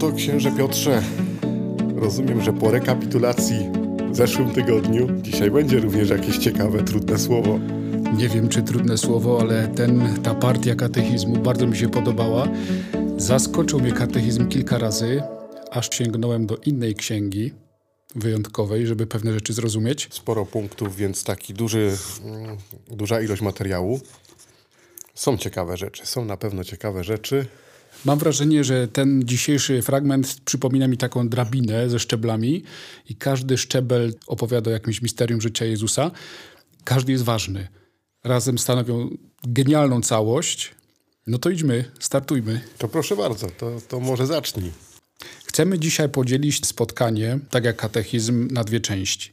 To księże Piotrze, rozumiem, że po rekapitulacji w zeszłym tygodniu dzisiaj będzie również jakieś ciekawe, trudne słowo. Nie wiem, czy trudne słowo, ale ten, ta partia katechizmu bardzo mi się podobała. Zaskoczył mnie katechizm kilka razy, aż sięgnąłem do innej księgi wyjątkowej, żeby pewne rzeczy zrozumieć. Sporo punktów, więc taki duży, mm, duża ilość materiału. Są ciekawe rzeczy, są na pewno ciekawe rzeczy. Mam wrażenie, że ten dzisiejszy fragment przypomina mi taką drabinę ze szczeblami i każdy szczebel opowiada o jakimś misterium życia Jezusa. Każdy jest ważny. Razem stanowią genialną całość. No to idźmy, startujmy. To proszę bardzo, to, to może zacznij. Chcemy dzisiaj podzielić spotkanie, tak jak katechizm, na dwie części.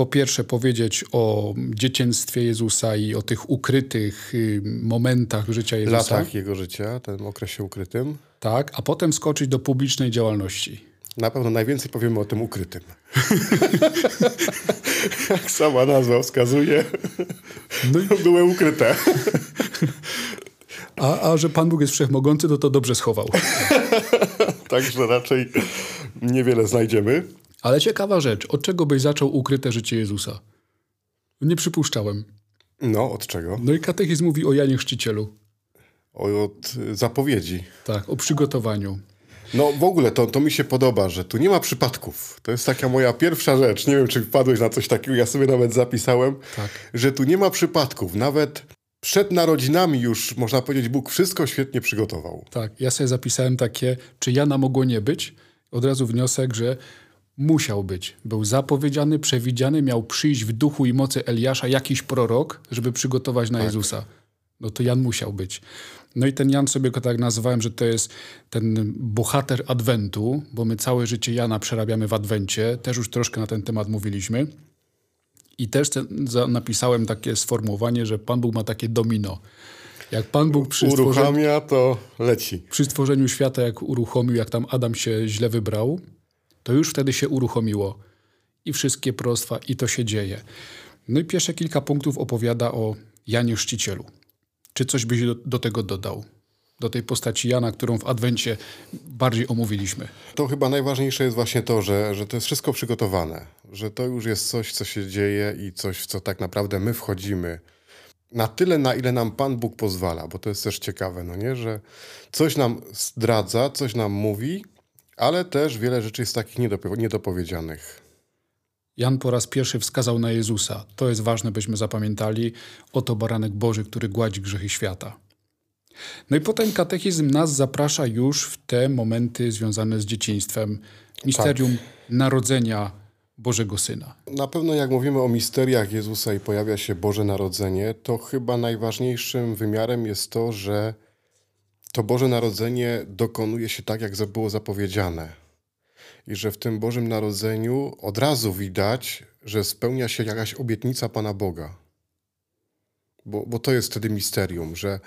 Po pierwsze, powiedzieć o dzieciństwie Jezusa i o tych ukrytych y, momentach życia Jezusa. Latach jego życia, tym okresie ukrytym. Tak, a potem skoczyć do publicznej działalności. Na pewno najwięcej powiemy o tym ukrytym. Jak sama nazwa wskazuje, no i... były ukryte. A, a że Pan Bóg jest wszechmogący, to to dobrze schował. Także raczej niewiele znajdziemy. Ale ciekawa rzecz, od czego byś zaczął ukryte życie Jezusa? Nie przypuszczałem. No, od czego? No i katechizm mówi o Janie Chrzcicielu. O, od zapowiedzi. Tak, o przygotowaniu. No w ogóle to, to mi się podoba, że tu nie ma przypadków. To jest taka moja pierwsza rzecz. Nie wiem, czy wpadłeś na coś takiego, ja sobie nawet zapisałem, tak. że tu nie ma przypadków. Nawet przed narodzinami już, można powiedzieć, Bóg wszystko świetnie przygotował. Tak, ja sobie zapisałem takie, czy Jana mogło nie być? Od razu wniosek, że musiał być. Był zapowiedziany, przewidziany, miał przyjść w duchu i mocy Eliasza jakiś prorok, żeby przygotować na tak. Jezusa. No to Jan musiał być. No i ten Jan sobie go tak nazywałem, że to jest ten bohater Adwentu, bo my całe życie Jana przerabiamy w Adwencie. Też już troszkę na ten temat mówiliśmy. I też ten, napisałem takie sformułowanie, że Pan Bóg ma takie domino. Jak Pan Bóg przy uruchamia, to leci. Przy stworzeniu świata, jak uruchomił, jak tam Adam się źle wybrał, to już wtedy się uruchomiło. I wszystkie prostwa, i to się dzieje. No i pierwsze kilka punktów opowiada o Janie Chrzcicielu. Czy coś byś do, do tego dodał? do tej postaci Jana, którą w Adwencie bardziej omówiliśmy. To chyba najważniejsze jest właśnie to, że, że to jest wszystko przygotowane, że to już jest coś, co się dzieje i coś, w co tak naprawdę my wchodzimy na tyle, na ile nam Pan Bóg pozwala, bo to jest też ciekawe, no nie, że coś nam zdradza, coś nam mówi, ale też wiele rzeczy jest takich niedopowiedzianych. Jan po raz pierwszy wskazał na Jezusa. To jest ważne, byśmy zapamiętali. Oto baranek Boży, który gładzi grzechy świata. No i potem katechizm nas zaprasza już w te momenty związane z dzieciństwem. Misterium tak. narodzenia Bożego Syna. Na pewno jak mówimy o misteriach Jezusa i pojawia się Boże Narodzenie, to chyba najważniejszym wymiarem jest to, że to Boże Narodzenie dokonuje się tak, jak było zapowiedziane. I że w tym Bożym Narodzeniu od razu widać, że spełnia się jakaś obietnica Pana Boga. Bo, bo to jest wtedy misterium, że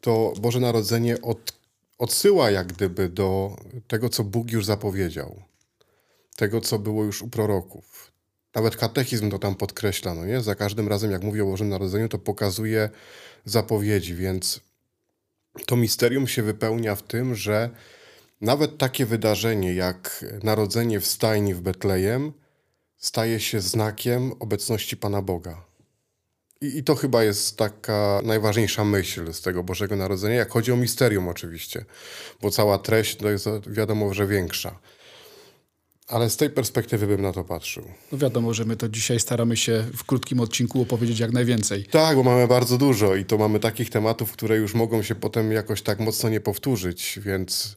to Boże Narodzenie od, odsyła jak gdyby do tego, co Bóg już zapowiedział. Tego, co było już u proroków. Nawet katechizm to tam podkreśla, no nie? Za każdym razem, jak mówi o Bożym Narodzeniu, to pokazuje zapowiedzi, więc to misterium się wypełnia w tym, że nawet takie wydarzenie jak narodzenie w stajni w Betlejem staje się znakiem obecności Pana Boga. I, I, to chyba jest taka najważniejsza myśl z tego Bożego Narodzenia, jak chodzi o misterium oczywiście, bo cała treść to jest wiadomo, że większa. Ale z tej perspektywy bym na to patrzył. No wiadomo, że my to dzisiaj staramy się w krótkim odcinku opowiedzieć jak najwięcej. Tak, bo mamy bardzo dużo i to mamy takich tematów, które już mogą się potem jakoś tak mocno nie powtórzyć, więc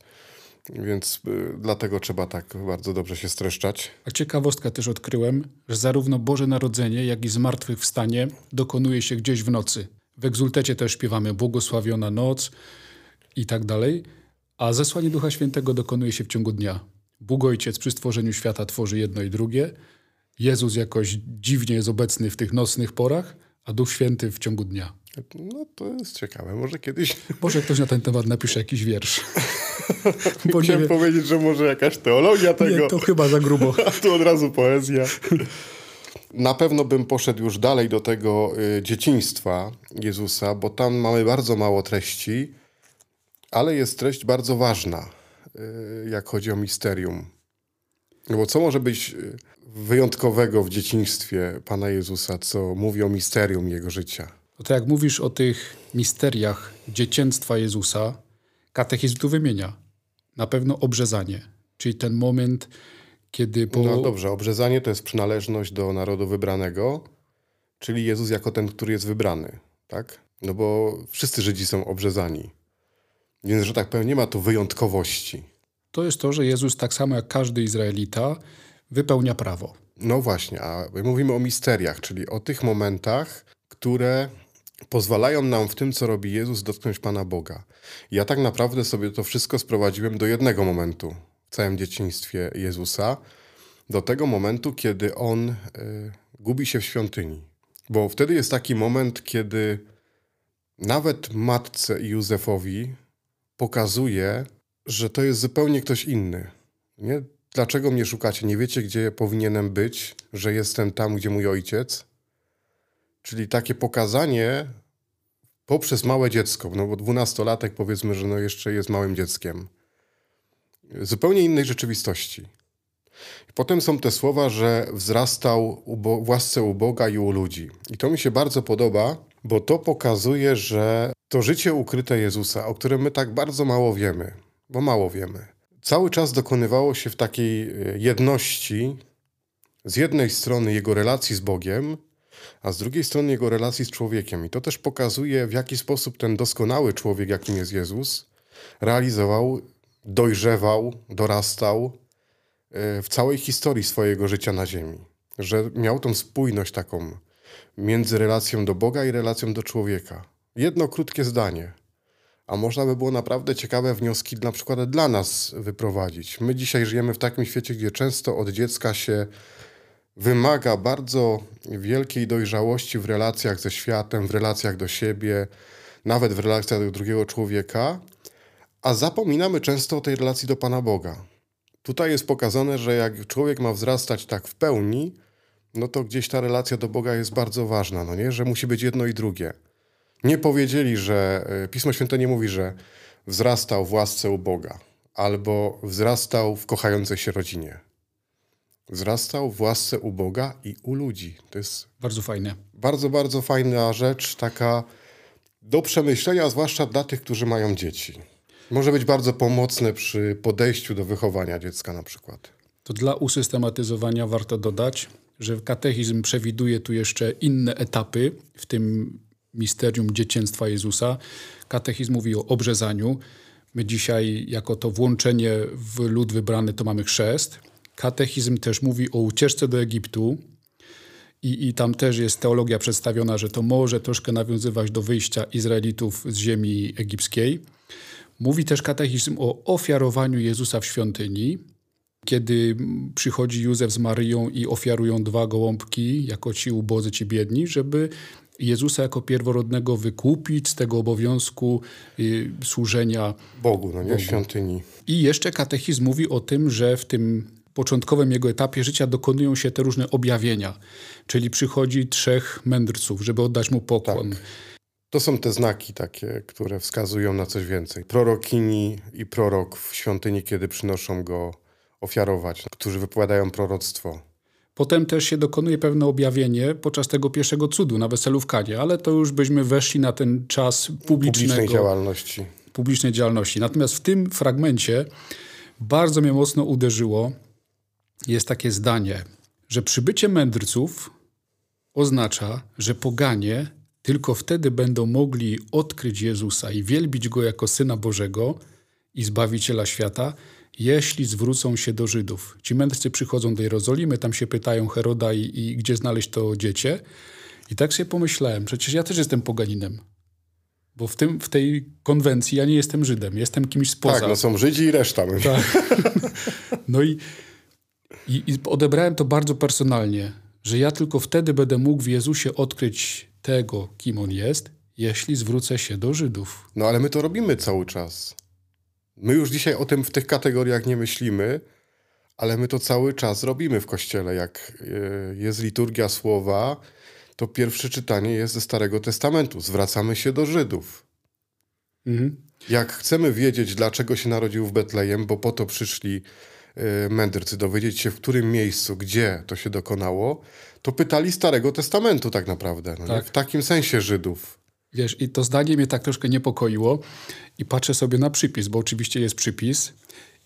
więc y, dlatego trzeba tak bardzo dobrze się streszczać. A ciekawostka też odkryłem, że zarówno Boże Narodzenie, jak i Zmartwychwstanie dokonuje się gdzieś w nocy. W Egzultecie też śpiewamy Błogosławiona noc i tak dalej, a zesłanie Ducha Świętego dokonuje się w ciągu dnia. Bóg Ojciec przy stworzeniu świata tworzy jedno i drugie, Jezus jakoś dziwnie jest obecny w tych nocnych porach, a Duch Święty w ciągu dnia. No to jest ciekawe, może kiedyś... Może ktoś na ten temat napisze jakiś wiersz. Bo Chciałem powiedzieć, że może jakaś teologia tego. Nie, to chyba za grubo. A tu od razu poezja. Na pewno bym poszedł już dalej do tego y, dzieciństwa Jezusa, bo tam mamy bardzo mało treści, ale jest treść bardzo ważna. Y, jak chodzi o misterium. No bo co może być y, wyjątkowego w dzieciństwie Pana Jezusa, co mówi o misterium Jego życia? No to jak mówisz o tych misteriach dzieciństwa Jezusa, katechizm tu wymienia. Na pewno obrzezanie, czyli ten moment, kiedy po... No dobrze, obrzezanie to jest przynależność do narodu wybranego, czyli Jezus jako ten, który jest wybrany, tak? No bo wszyscy Żydzi są obrzezani. Więc, że tak powiem, nie ma tu wyjątkowości. To jest to, że Jezus tak samo jak każdy Izraelita wypełnia prawo. No właśnie, a my mówimy o misteriach, czyli o tych momentach, które pozwalają nam w tym, co robi Jezus, dotknąć Pana Boga. Ja tak naprawdę sobie to wszystko sprowadziłem do jednego momentu w całym dzieciństwie Jezusa, do tego momentu, kiedy On y, gubi się w świątyni. Bo wtedy jest taki moment, kiedy nawet matce i Józefowi pokazuje, że to jest zupełnie ktoś inny. Nie? Dlaczego mnie szukacie? Nie wiecie, gdzie powinienem być, że jestem tam, gdzie mój ojciec? Czyli takie pokazanie poprzez małe dziecko, no bo dwunastolatek powiedzmy, że no jeszcze jest małym dzieckiem. Zupełnie innej rzeczywistości. Potem są te słowa, że wzrastał w łasce u Boga i u ludzi. I to mi się bardzo podoba, bo to pokazuje, że to życie ukryte Jezusa, o którym my tak bardzo mało wiemy, bo mało wiemy, cały czas dokonywało się w takiej e, jedności, z jednej strony jego relacji z Bogiem, a z drugiej strony jego relacji z człowiekiem. I to też pokazuje, w jaki sposób ten doskonały człowiek, jakim jest Jezus, realizował, dojrzewał, dorastał e, w całej historii swojego życia na ziemi. Że miał tą spójność taką między relacją do Boga i relacją do człowieka. Jedno krótkie zdanie, a można by było naprawdę ciekawe wnioski na przykład dla nas wyprowadzić. My dzisiaj żyjemy w takim świecie, gdzie często od dziecka się wymaga bardzo wielkiej dojrzałości w relacjach ze światem, w relacjach do siebie, nawet w relacjach do drugiego człowieka, a zapominamy często o tej relacji do Pana Boga. Tutaj jest pokazane, że jak człowiek ma wzrastać tak w pełni, no to gdzieś ta relacja do Boga jest bardzo ważna, no nie? Że musi być jedno i drugie. Nie powiedzieli, że e, Pismo Święte nie mówi, że wzrastał w łasce u Boga, albo wzrastał w kochającej się rodzinie. Wzrastał w łasce u Boga i u ludzi. To jest bardzo fajne. Bardzo, bardzo fajna rzecz, taka do przemyślenia, zwłaszcza dla tych, którzy mają dzieci. Może być bardzo pomocne przy podejściu do wychowania dziecka na przykład. To dla usystematyzowania warto dodać, że katechizm przewiduje tu jeszcze inne etapy, w tym misterium dzieciństwa Jezusa. Katechizm mówi o obrzezaniu. My dzisiaj, jako to włączenie w lud wybrany, to mamy chrzest. Katechizm też mówi o ucieczce do Egiptu. I, I tam też jest teologia przedstawiona, że to może troszkę nawiązywać do wyjścia Izraelitów z ziemi egipskiej. Mówi też katechizm o ofiarowaniu Jezusa w świątyni, kiedy przychodzi Józef z Maryją i ofiarują dwa gołąbki, jako ci ubodzy, ci biedni, żeby Jezusa jako pierworodnego wykupić z tego obowiązku y, służenia Bogu, no nie Bogu. świątyni. I jeszcze katechizm mówi o tym, że w tym początkowym jego etapie życia dokonują się te różne objawienia. Czyli przychodzi trzech mędrców, żeby oddać mu pokłon. Tak. To są te znaki takie, które wskazują na coś więcej. Prorokini i prorok w świątyni, kiedy przynoszą go ofiarować, którzy wypowiadają proroctwo. Potem też się dokonuje pewne objawienie podczas tego pierwszego cudu na weselu w Kanie, ale to już byśmy weszli na ten czas publicznego, publicznej działalności. Publicznej działalności. Natomiast w tym fragmencie bardzo mnie mocno uderzyło jest takie zdanie, że przybycie mędrców oznacza, że poganie tylko wtedy będą mogli odkryć Jezusa i wielbić Go jako Syna Bożego i Zbawiciela świata, jeśli zwrócą się do Żydów. Ci mędrcy przychodzą do Jerozolimy, tam się pytają Heroda i, i gdzie znaleźć to dziecię. I tak sobie pomyślałem, przecież ja też jestem poganinem. Bo w, tym, w tej konwencji ja nie jestem Żydem, jestem kimś spoza. Tak, no są Żydzi i reszta. Tak. No i, i, i odebrałem to bardzo personalnie, że ja tylko wtedy będę mógł w Jezusie odkryć tego, kim On jest, jeśli zwrócę się do Żydów. No ale my to robimy cały czas. My już dzisiaj o tym w tych kategoriach nie myślimy, ale my to cały czas robimy w kościele. Jak e, jest liturgia słowa, to pierwsze czytanie jest ze Starego Testamentu. Zwracamy się do Żydów. Mhm. Jak chcemy wiedzieć, dlaczego się narodził w Betlejem, bo po to przyszli y, mędrcy, dowiedzieć się, w którym miejscu, gdzie to się dokonało, to pytali Starego Testamentu tak naprawdę. No Tak. W takim sensie Żydów. Wiesz, i to zdanie mnie tak troszkę niepokoiło i patrzę sobie na przypis, bo oczywiście jest przypis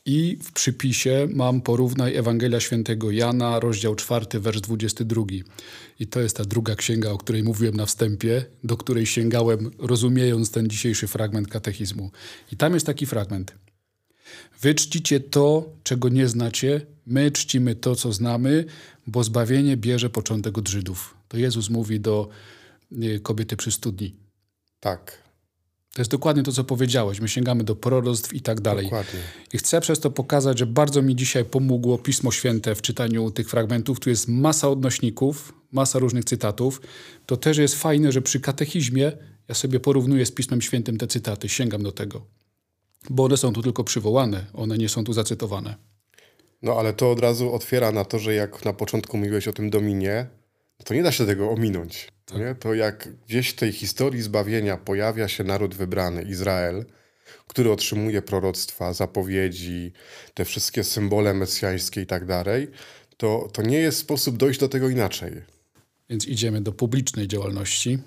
i w przypisie mam porównaj Ewangelia Świętego Jana, rozdział 4, wers 22. I to jest ta druga księga, o której mówiłem na wstępie, do której sięgałem, rozumiejąc ten dzisiejszy fragment katechizmu. I tam jest taki fragment. Wy czcicie to, czego nie znacie, my czcimy to, co znamy, bo zbawienie bierze początek od Żydów. To Jezus mówi do y, kobiety przy studni. Tak, To jest dokładnie to, co powiedziałeś. My sięgamy do proroctw i tak dalej. dokładnie. I chcę przez to pokazać, że bardzo mi dzisiaj pomogło Pismo Święte w czytaniu tych fragmentów. Tu jest masa odnośników, masa różnych cytatów. To też jest fajne, że przy katechizmie ja sobie porównuję z Pismem Świętym te cytaty, sięgam do tego. Bo one są tu tylko przywołane, one nie są tu zacytowane. No ale to od razu otwiera na to, że jak na początku mówiłeś o tym dominie, to nie da się tego ominąć. Nie? To jak gdzieś w tej historii zbawienia pojawia się naród wybrany, Izrael, który otrzymuje proroctwa, zapowiedzi, te wszystkie symbole mesjańskie i tak dalej, to, to nie jest sposób dojść do tego inaczej. Więc idziemy do publicznej działalności.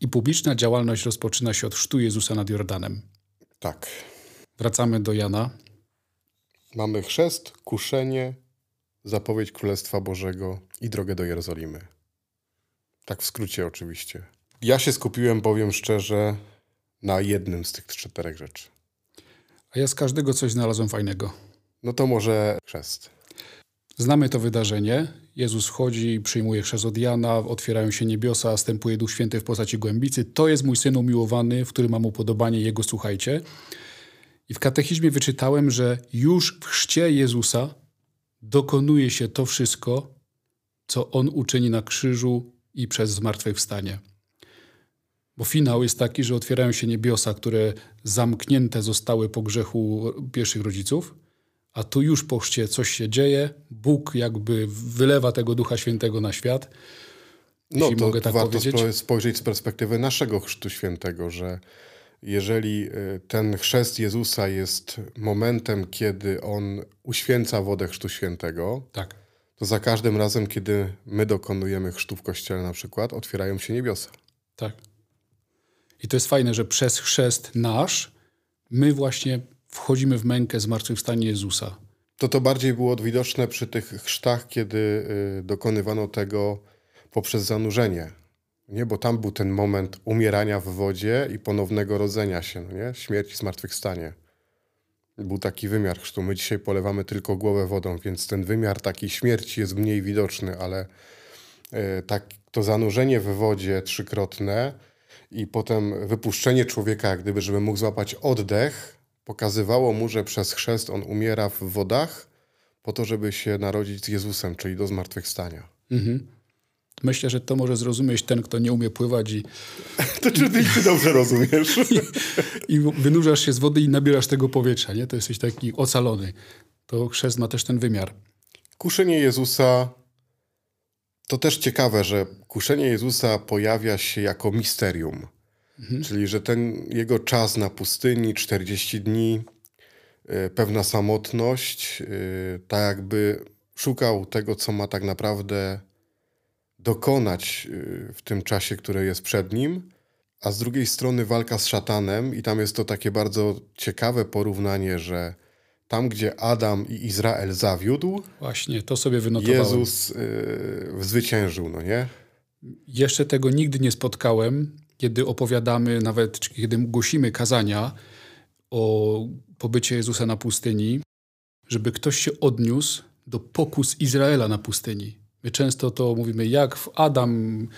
I publiczna działalność rozpoczyna się od chrztu Jezusa nad Jordanem. Tak. Wracamy do Jana. Mamy chrzest, kuszenie, zapowiedź Królestwa Bożego i drogę do Jerozolimy. Tak w skrócie oczywiście. Ja się skupiłem, powiem szczerze, na jednym z tych czterech rzeczy. A ja z każdego coś znalazłem fajnego. No to może chrzest. Znamy to wydarzenie. Jezus wchodzi, przyjmuje chrzest od Jana, otwierają się niebiosa, stępuje Duch Święty w postaci głębicy. To jest mój syn umiłowany, w którym mam upodobanie, jego słuchajcie. I w katechizmie wyczytałem, że już w chrzcie Jezusa dokonuje się to wszystko, co On uczyni na krzyżu i przez zmartwychwstanie. Bo finał jest taki, że otwierają się niebiosa, które zamknięte zostały po grzechu pierwszych rodziców, a tu już po chrzcie coś się dzieje. Bóg jakby wylewa tego Ducha Świętego na świat. No Jeśli to mogę tak warto powiedzieć. spojrzeć z perspektywy naszego chrztu świętego, że jeżeli y, ten chrzest Jezusa jest momentem, kiedy On uświęca wodę chrztu świętego, Tak. to za każdym razem, kiedy my dokonujemy chrztu w kościele na przykład, otwierają się niebiosa. Tak. I to jest fajne, że przez chrzest nasz my właśnie wchodzimy w mękę zmartwychwstania Jezusa. To to bardziej było widoczne przy tych chrztach, kiedy y, dokonywano tego poprzez zanurzenie. Nie, bo tam był ten moment umierania w wodzie i ponownego rodzenia się, no nie? Śmierć i zmartwychwstanie. Był taki wymiar chrztu. My dzisiaj polewamy tylko głowę wodą, więc ten wymiar takiej śmierci jest mniej widoczny, ale y, tak, to zanurzenie w wodzie trzykrotne i potem wypuszczenie człowieka, gdyby, żeby mógł złapać oddech, pokazywało mu, że przez chrzest on umiera w wodach po to, żeby się narodzić z Jezusem, czyli do zmartwychwstania. Myślę, że to może zrozumieć ten, kto nie umie pływać i, To czy ty, ty dobrze rozumiesz? i wynurzasz się z wody i nabierasz tego powietrza. Nie? To jesteś taki ocalony. To chrzest ma też ten wymiar. Kuszenie Jezusa to też ciekawe, że kuszenie Jezusa pojawia się jako misterium. Czyli, że ten jego czas na pustyni, 40 dni, y, pewna samotność, y, tak jakby szukał tego, co ma tak naprawdę dokonać y, w tym czasie, który jest przed nim, a z drugiej strony walka z szatanem, i tam jest to takie bardzo ciekawe porównanie, że tam, gdzie Adam i Izrael zawiódł, Właśnie, to sobie wynotowałem. Jezus y, zwyciężył, no nie? Jeszcze tego nigdy nie spotkałem, kiedy opowiadamy, nawet kiedy głosimy kazania o pobycie Jezusa na pustyni, żeby ktoś się odniósł do pokus Izraela na pustyni. My często to mówimy, jak Adam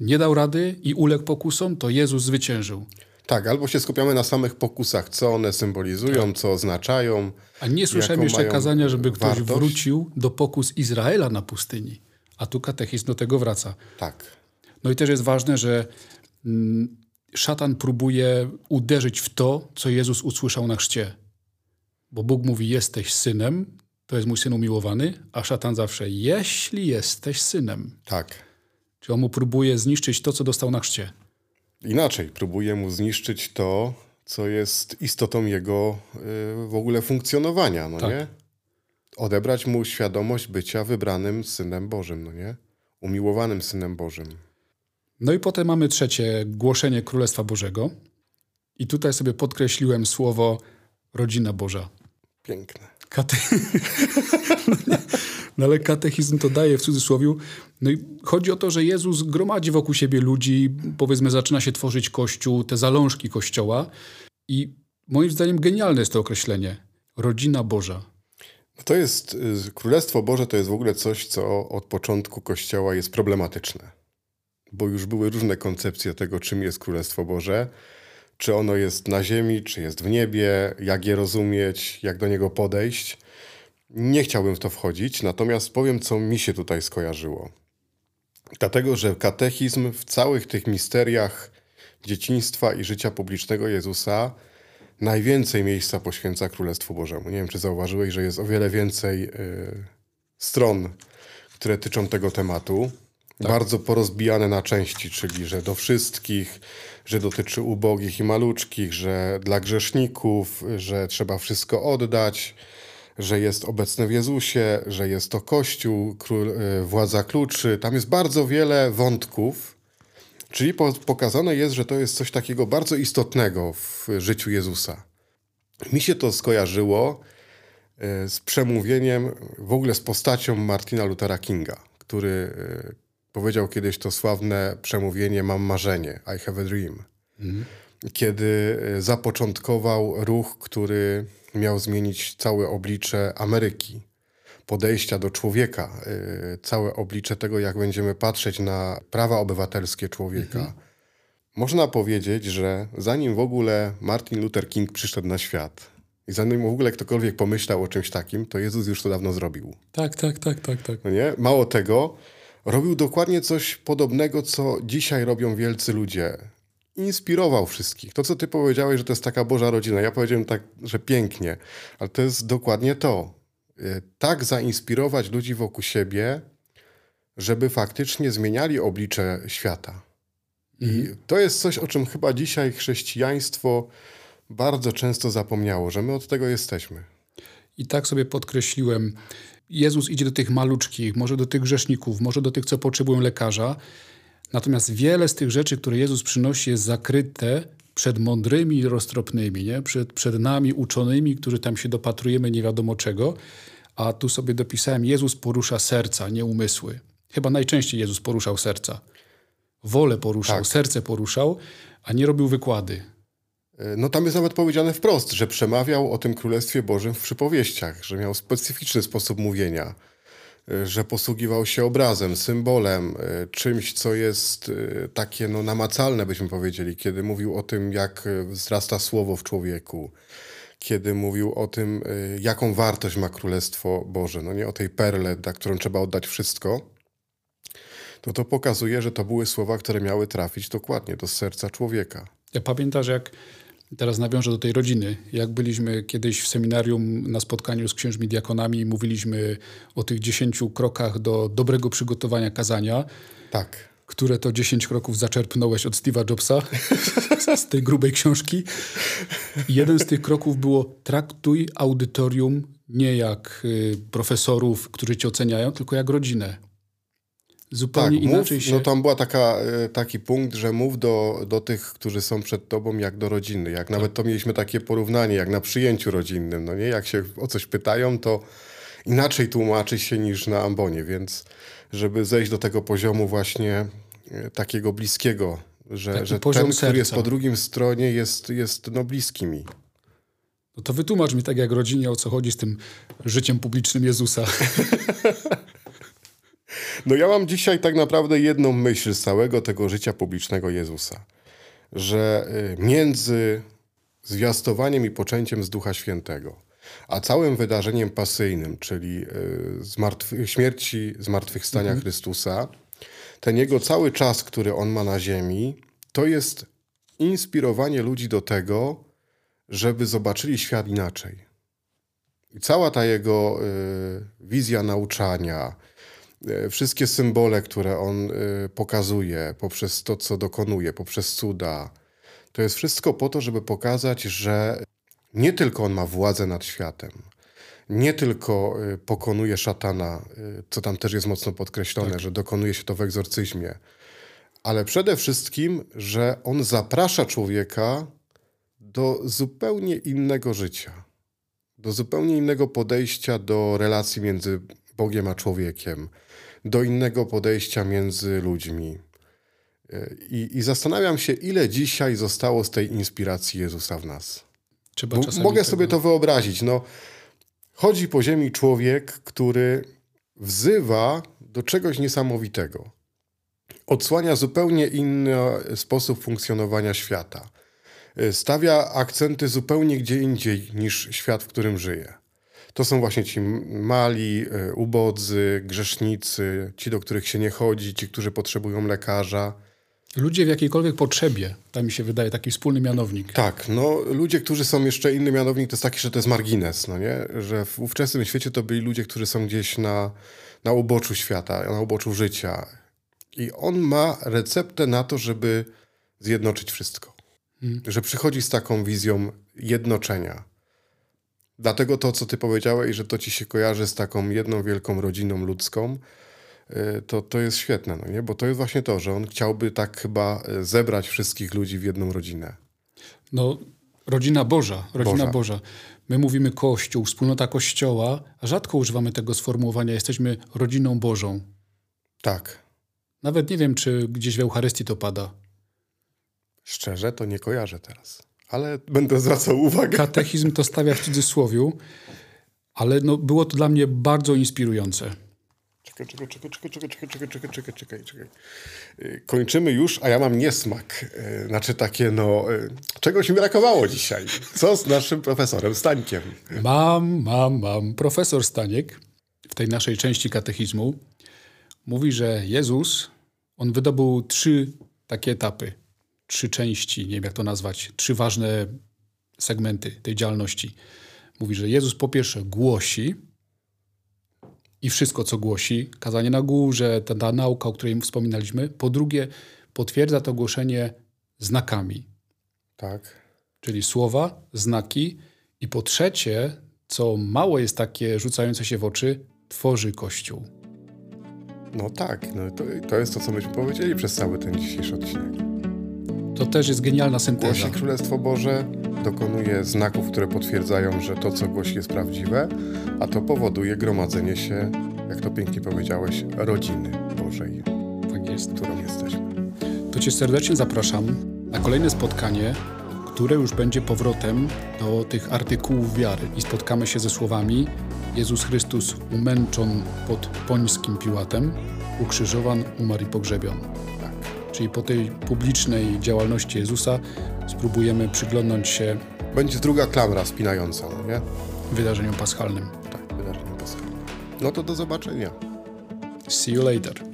nie dał rady i uległ pokusom, to Jezus zwyciężył. Tak, albo się skupiamy na samych pokusach, co one symbolizują, co oznaczają. A nie słyszałem jeszcze kazania, żeby ktoś wartość. wrócił do pokus Izraela na pustyni. A tu katechizm do tego wraca. Tak. No i też jest ważne, że mm, szatan próbuje uderzyć w to, co Jezus usłyszał na chrzcie. Bo Bóg mówi, jesteś synem, to jest mój syn umiłowany, a szatan zawsze, jeśli jesteś synem. Tak. Czyli on mu próbuje zniszczyć to, co dostał na chrzcie. Inaczej, próbuje mu zniszczyć to, co jest istotą jego y, w ogóle funkcjonowania, no Tak. nie? Odebrać mu świadomość bycia wybranym synem Bożym, no nie? Umiłowanym synem Bożym. No i potem mamy trzecie, głoszenie Królestwa Bożego. I tutaj sobie podkreśliłem słowo rodzina Boża. Piękne. Kate... no, no ale katechizm to daje w cudzysłowie. No i chodzi o to, że Jezus gromadzi wokół siebie ludzi, powiedzmy zaczyna się tworzyć kościół, te zalążki kościoła i moim zdaniem genialne jest to określenie. Rodzina Boża. No To jest, y, Królestwo Boże to jest w ogóle coś, co od początku Kościoła jest problematyczne. Bo już były różne koncepcje tego, czym jest Królestwo Boże. Czy ono jest na ziemi, czy jest w niebie, jak je rozumieć, jak do niego podejść. Nie chciałbym w to wchodzić, natomiast powiem, co mi się tutaj skojarzyło. Dlatego, że katechizm w całych tych misteriach dzieciństwa i życia publicznego Jezusa najwięcej miejsca poświęca Królestwu Bożemu. Nie wiem, czy zauważyłeś, że jest o wiele więcej y, stron, które tyczą tego tematu. Bardzo porozbijane na części, czyli że do wszystkich, że dotyczy ubogich i maluczkich, że dla grzeszników, że trzeba wszystko oddać, że jest obecny w Jezusie, że jest to Kościół, król, y, władza kluczy. Tam jest bardzo wiele wątków, Czyli po, pokazane jest, że to jest coś takiego bardzo istotnego w życiu Jezusa. Mi się to skojarzyło e, z przemówieniem, w ogóle z postacią Martina Luthera Kinga, który e, powiedział kiedyś to sławne przemówienie Mam marzenie, I have a dream. Kiedy e, zapoczątkował ruch, który miał zmienić całe oblicze Ameryki podejścia do człowieka, y, całe oblicze tego, jak będziemy patrzeć na prawa obywatelskie człowieka. Można powiedzieć, że zanim w ogóle Martin Luther King przyszedł na świat i zanim w ogóle ktokolwiek pomyślał o czymś takim, to Jezus już to dawno zrobił. Tak, tak, tak, tak, tak. No nie? Mało tego, robił dokładnie coś podobnego, co dzisiaj robią wielcy ludzie. Inspirował wszystkich. To, co ty powiedziałeś, że to jest taka Boża rodzina. Ja powiedziałem tak, że pięknie, ale to jest dokładnie to. Y, Tak zainspirować ludzi wokół siebie, żeby faktycznie zmieniali oblicze świata. I to jest coś, o czym chyba dzisiaj chrześcijaństwo bardzo często zapomniało, że my od tego jesteśmy. I tak sobie podkreśliłem. Jezus idzie do tych maluczkich, może do tych grzeszników, może do tych, co potrzebują lekarza. Natomiast wiele z tych rzeczy, które Jezus przynosi, jest zakryte przed mądrymi i roztropnymi, nie? Przed, przed nami uczonymi, którzy tam się dopatrujemy nie wiadomo czego. A tu sobie dopisałem, Jezus porusza serca, nie umysły. Chyba najczęściej Jezus poruszał serca. Wolę poruszał, Tak. serce poruszał, a nie robił wykłady. No tam jest nawet powiedziane wprost, że przemawiał o tym Królestwie Bożym w przypowieściach, że miał specyficzny sposób mówienia, y, że posługiwał się obrazem, symbolem, y, czymś, co jest takie no, namacalne, byśmy powiedzieli, kiedy mówił o tym, jak wzrasta słowo w człowieku, kiedy mówił o tym, jaką wartość ma Królestwo Boże, no nie o tej perle, na którą trzeba oddać wszystko, to to pokazuje, że to były słowa, które miały trafić dokładnie do serca człowieka. Ja pamiętasz, jak teraz nawiążę do tej rodziny, jak byliśmy kiedyś w seminarium na spotkaniu z księżmi diakonami i mówiliśmy o tych dziesięciu krokach do dobrego przygotowania kazania, Tak. które to 10 kroków zaczerpnąłeś od Steve'a Jobsa z tej grubej książki. I jeden z tych kroków było traktuj audytorium nie jak y, profesorów, którzy cię oceniają, tylko jak rodzinę. Zupełnie Tak, mów, inaczej się... no tam była taka, e, taki punkt, że mów do, do tych, którzy są przed tobą jak do rodziny. Jak nawet to mieliśmy takie porównanie, jak na przyjęciu rodzinnym, no nie? Jak się o coś pytają, to inaczej tłumaczy się niż na ambonie, więc żeby zejść do tego poziomu właśnie e, takiego bliskiego, że, Taki że ten, poziom który jest serca. po drugim stronie jest, jest no bliski mi. No to wytłumacz mi tak jak rodzinie, o co chodzi z tym życiem publicznym Jezusa. No ja mam dzisiaj tak naprawdę jedną myśl z całego tego życia publicznego Jezusa, że y, między zwiastowaniem i poczęciem z Ducha Świętego, a całym wydarzeniem pasyjnym, czyli y, zmartwy- śmierci, zmartwychwstania Chrystusa, ten jego cały czas, który on ma na ziemi, to jest inspirowanie ludzi do tego, żeby zobaczyli świat inaczej. I cała ta jego y, wizja nauczania, wszystkie symbole, które on y, pokazuje poprzez to, co dokonuje, poprzez cuda, To jest wszystko po to, żeby pokazać, że nie tylko on ma władzę nad światem, nie tylko y, pokonuje szatana, co tam też jest mocno podkreślone, że dokonuje się to w egzorcyzmie, ale przede wszystkim, że on zaprasza człowieka do zupełnie innego życia, do zupełnie innego podejścia do relacji między Bogiem a człowiekiem, do innego podejścia między ludźmi. I, I, zastanawiam się, ile dzisiaj zostało z tej inspiracji Jezusa w nas. Mogę tego- sobie to wyobrazić. No, chodzi po ziemi człowiek, który wzywa do czegoś niesamowitego. Odsłania zupełnie inny sposób funkcjonowania świata. Y, Stawia akcenty zupełnie gdzie indziej niż świat, w którym żyje. To są właśnie ci mali, y, ubodzy, grzesznicy, ci, do których się nie chodzi, ci, którzy potrzebują lekarza. Ludzie w jakiejkolwiek potrzebie, to mi się wydaje taki wspólny mianownik. Tak, no ludzie, którzy są jeszcze inny mianownik, to jest taki, że to jest margines, no nie? Że w ówczesnym świecie to byli ludzie, którzy są gdzieś na, na uboczu świata, na uboczu życia. I on ma receptę na to, żeby zjednoczyć wszystko. Że przychodzi z taką wizją jednoczenia. Dlatego to, co ty powiedziałeś, że to ci się kojarzy z taką jedną wielką rodziną ludzką, y, to, to jest świetne, no nie? Bo to jest właśnie to, że on chciałby tak chyba y, zebrać wszystkich ludzi w jedną rodzinę. No, rodzina Boża, rodzina Boża. Boża. My mówimy Kościół, wspólnota Kościoła, a rzadko używamy tego sformułowania, jesteśmy rodziną Bożą. Tak. Nawet nie wiem, czy gdzieś w Eucharystii to pada. Szczerze, to nie kojarzę teraz. Ale będę zwracał uwagę. Katechizm to stawia w cudzysłowiu, ale no, było to dla mnie bardzo inspirujące. Czekaj, czekaj, czekaj, czekaj, czekaj, czekaj, czekaj, czekaj, czekaj, czekaj, czekaj. Y, Kończymy już, a ja mam niesmak. Y, Znaczy takie, no, y, czegoś mi brakowało dzisiaj. Co z naszym profesorem Stańkiem? Mam, mam, mam. Profesor Staniek w tej naszej części katechizmu mówi, że Jezus, on wydobył trzy takie etapy, trzy części, nie wiem jak to nazwać, trzy ważne segmenty tej działalności. Mówi, że Jezus po pierwsze głosi i wszystko, co głosi, kazanie na górze, ta, ta nauka, o której wspominaliśmy. Po drugie, potwierdza to głoszenie znakami, Tak. czyli słowa, znaki. I po trzecie, co mało jest takie rzucające się w oczy, tworzy Kościół. No tak, no to, to jest to, co myśmy powiedzieli przez cały ten dzisiejszy odcinek. To też jest genialna synteza. Głosi Królestwo Boże, dokonuje znaków, które potwierdzają, że to, co głosi, jest prawdziwe, a to powoduje gromadzenie się, jak to pięknie powiedziałeś, rodziny Bożej, Tak jest. którą jesteśmy. To Cię serdecznie zapraszam na kolejne spotkanie, które już będzie powrotem do tych artykułów wiary. I spotkamy się ze słowami Jezus Chrystus umęczon pod pońskim Piłatem, ukrzyżowan, umarł i pogrzebion. Czyli po tej publicznej działalności Jezusa spróbujemy przyglądnąć się Będzie druga klamra spinająca, no nie? wydarzeniom paschalnym. Tak, wydarzenie paschalne. No to do zobaczenia. See you later.